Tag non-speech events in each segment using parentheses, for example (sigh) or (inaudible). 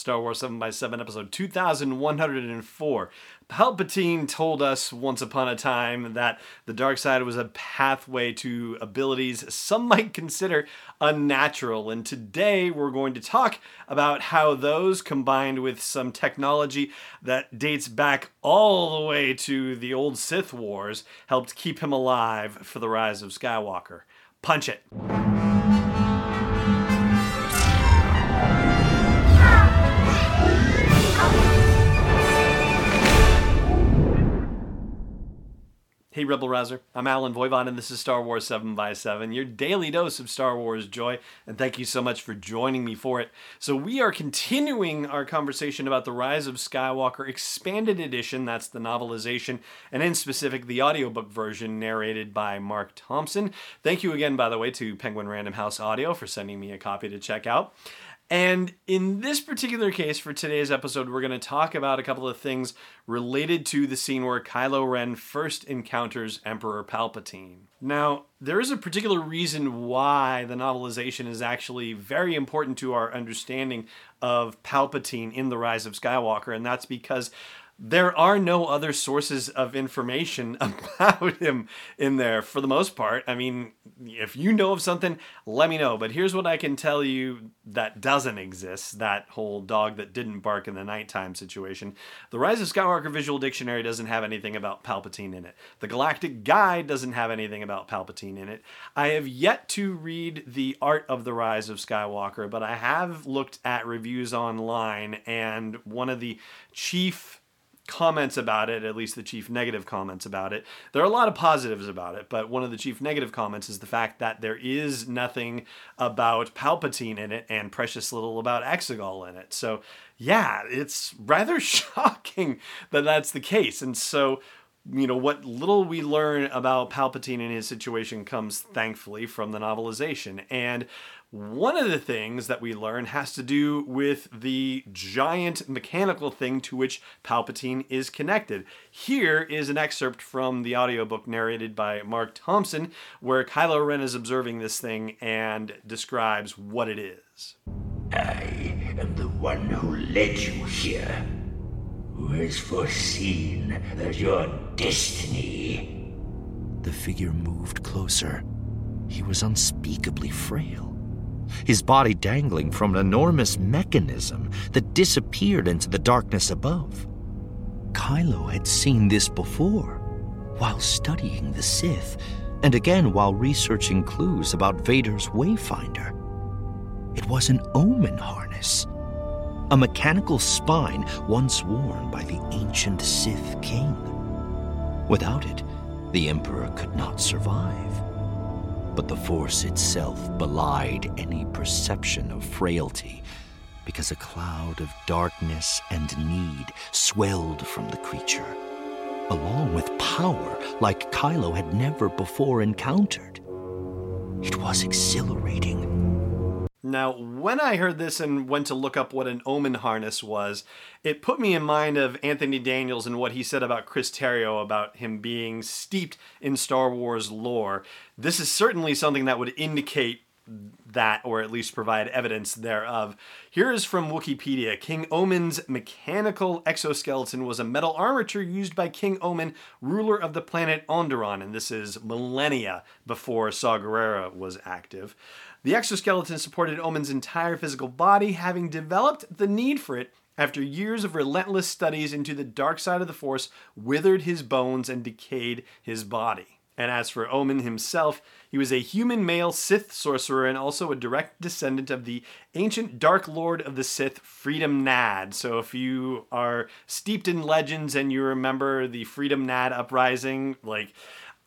Star Wars 7 by 7 episode 2104. Palpatine told us once upon a time that the dark side was a pathway to abilities some might consider unnatural. And today we're going to talk about how those combined with some technology that dates back all the way to the old Sith Wars helped keep him alive for the rise of Skywalker. Punch it. Rebel Rouser. I'm Allen Voivod, and this is Star Wars 7 by 7 your daily dose of Star Wars joy, and thank you so much for joining me for it. So, we are continuing our conversation about The Rise of Skywalker Expanded Edition, that's the novelization, and in specific, the audiobook version narrated by Marc Thompson. Thank you again, by the way, to Penguin Random House Audio for sending me a copy to check out. And in this particular case, for today's episode, we're going to talk about a couple of things related to the scene where Kylo Ren first encounters Emperor Palpatine. Now, there is a particular reason why the novelization is actually very important to our understanding of Palpatine in The Rise of Skywalker, and that's because there are no other sources of information (laughs) about him in there for the most part. I mean, if you know of something, let me know. But here's what I can tell you that doesn't exist that whole dog that didn't bark in the nighttime situation. The Rise of Skywalker Visual Dictionary doesn't have anything about Palpatine in it. The Galactic Guide doesn't have anything about Palpatine in it. I have yet to read The Art of the Rise of Skywalker, but I have looked at reviews online, and one of the chief comments about it, at least the chief negative comments about it. There are a lot of positives about it, but one of the chief negative comments is the fact that there is nothing about Palpatine in it and precious little about Exegol in it. So, yeah, it's rather (laughs) shocking that that's the case. And so, you know, what little we learn about Palpatine and his situation comes thankfully from the novelization. And one of the things that we learn has to do with the giant mechanical thing to which Palpatine is connected. Here is an excerpt from the audiobook narrated by Marc Thompson, where Kylo Ren is observing this thing and describes what it is. I am the one who led you here, who has foreseen that your destiny. The figure moved closer. He was unspeakably frail his body dangling from an enormous mechanism that disappeared into the darkness above. Kylo had seen this before, while studying the Sith, and again while researching clues about Vader's Wayfinder. It was an Ommin harness, a mechanical spine once worn by the ancient Sith king. Without it, the Emperor could not survive but the Force itself belied any perception of frailty because a cloud of darkness and need swelled from the creature, along with power like Kylo had never before encountered. It was exhilarating now, when I heard this and went to look up what an Ommin harness was, it put me in mind of Anthony Daniels and what he said about Chris Terrio about him being steeped in Star Wars lore. This is certainly something that would indicate that, or at least provide evidence thereof. Here is from Wikipedia King Ommin's mechanical exoskeleton was a metal armature used by King Ommin, ruler of the planet Onderon, and this is millennia before Saw Gerrera was active. The exoskeleton supported Ommin's entire physical body, having developed the need for it after years of relentless studies into the dark side of the Force withered his bones and decayed his body. And as for Ommin himself, he was a human male Sith sorcerer and also a direct descendant of the ancient Dark Lord of the Sith, Freedom Nad. So if you are steeped in legends and you remember the Freedom Nad uprising, like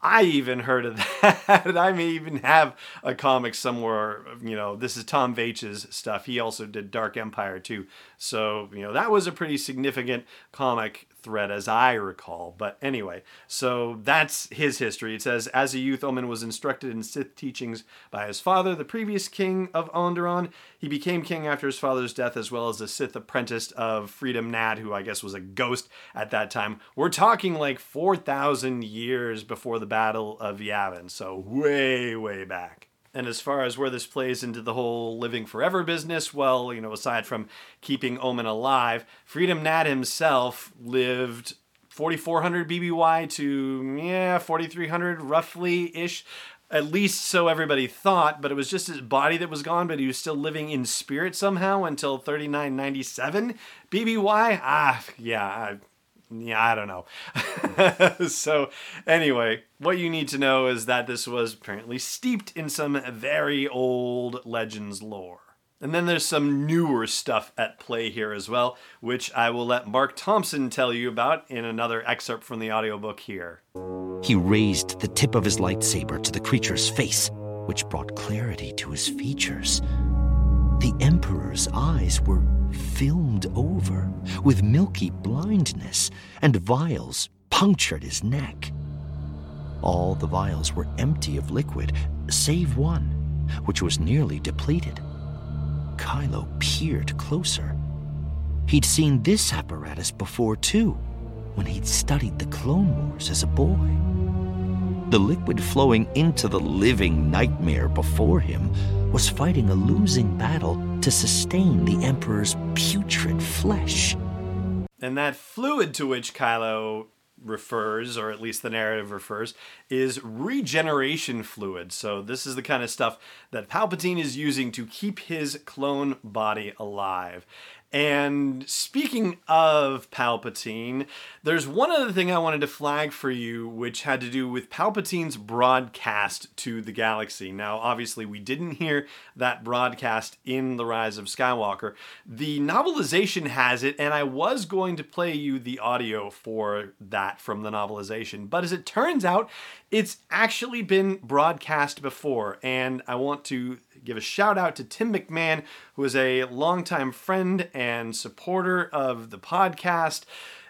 I even heard of (laughs) that. I may even have a comic somewhere. You know, this is Tom Veitch's stuff. He also did Dark Empire too. So, you know, that was a pretty significant comic thread as I recall. But anyway, so that's his history. It says, as a youth, Ommin was instructed in Sith teachings by his father, the previous king of Onderon. He became king after his father's death, as well as a Sith apprentice of Freedom Nad, who I guess was a ghost at that time. We're talking like 4,000 years before the Battle of Yavin, so way, way back. And as far as where this plays into the whole living forever business, well, you know, aside from keeping Ommin alive, Freedom Nad himself lived 4400 BBY to, yeah, 4300 roughly ish. At least so everybody thought, but it was just his body that was gone, but he was still living in spirit somehow until 3997 BBY. Ah, yeah, yeah, I don't know. (laughs) so, anyway, what you need to know is that this was apparently steeped in some very old Legends lore. And then there's some newer stuff at play here as well, which I will let Marc Thompson tell you about in another excerpt from the audiobook here. He raised the tip of his lightsaber to the creature's face, which brought clarity to his features. The Emperor's eyes were filmed over with milky blindness, and vials punctured his neck. All the vials were empty of liquid, save one, which was nearly depleted. Kylo peered closer. He'd seen this apparatus before, too, when he'd studied the Clone Wars as a boy. The liquid flowing into the living nightmare before him was fighting a losing battle to sustain the Emperor's putrid flesh. And that fluid to which Kylo refers, or at least the narrative refers, is regeneration fluid. So, this is the kind of stuff that Palpatine is using to keep his clone body alive. And speaking of Palpatine, there's one other thing I wanted to flag for you, which had to do with Palpatine's broadcast to the galaxy. Now, obviously, we didn't hear that broadcast in The Rise of Skywalker. The novelization has it, and I was going to play you the audio for that from the novelization. But as it turns out, it's actually been broadcast before, and I want to give a shout out to Tim McMahon, who is a longtime friend and supporter of the podcast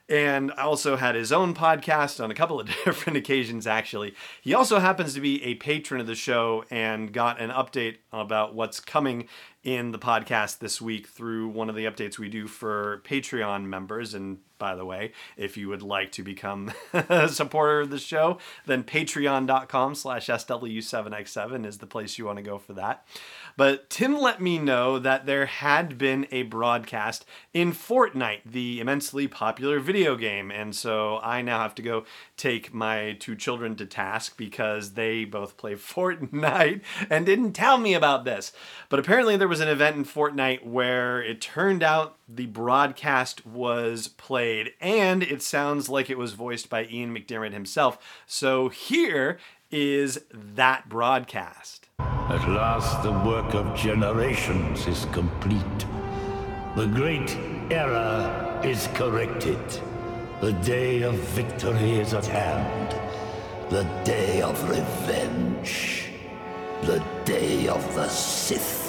and also had his own podcast on a couple of (laughs) different occasions actually. He also happens to be a patron of the show and got an update about what's coming in the podcast this week through one of the updates we do for patreon members and by the way if you would like to become (laughs) a supporter of the show then patreon.com slash sw7x7 is the place you want to go for that but Tim let me know that there had been a broadcast in Fortnite, the immensely popular video game. And so I now have to go take my two children to task because they both play (laughs) Fortnite and didn't tell me about this. But apparently, there was an event in Fortnite where it turned out the broadcast was played and it sounds like it was voiced by Ian McDiarmid himself. So here is that broadcast. At last, the work of generations is complete. The great error is corrected. The day of victory is at hand. The day of revenge. The day of the Sith.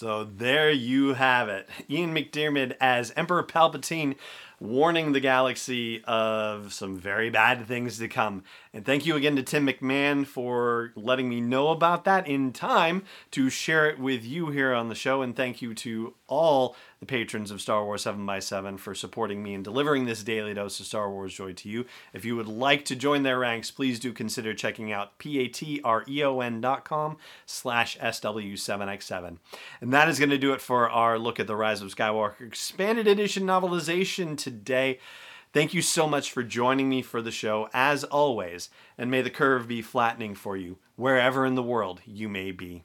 So there you have it. Ian McDiarmid as Emperor Palpatine warning the galaxy of some very bad things to come. And thank you again to Tim McMahon for letting me know about that in time to share it with you here on the show. And thank you to all the patrons of Star Wars 7x7 for supporting me and delivering this daily dose of Star Wars joy to you. If you would like to join their ranks, please do consider checking out patreon.com slash SW7x7. And that is going to do it for our look at the Rise of Skywalker Expanded Edition novelization today. Thank you so much for joining me for the show, as always, and may the curve be flattening for you, wherever in the world you may be.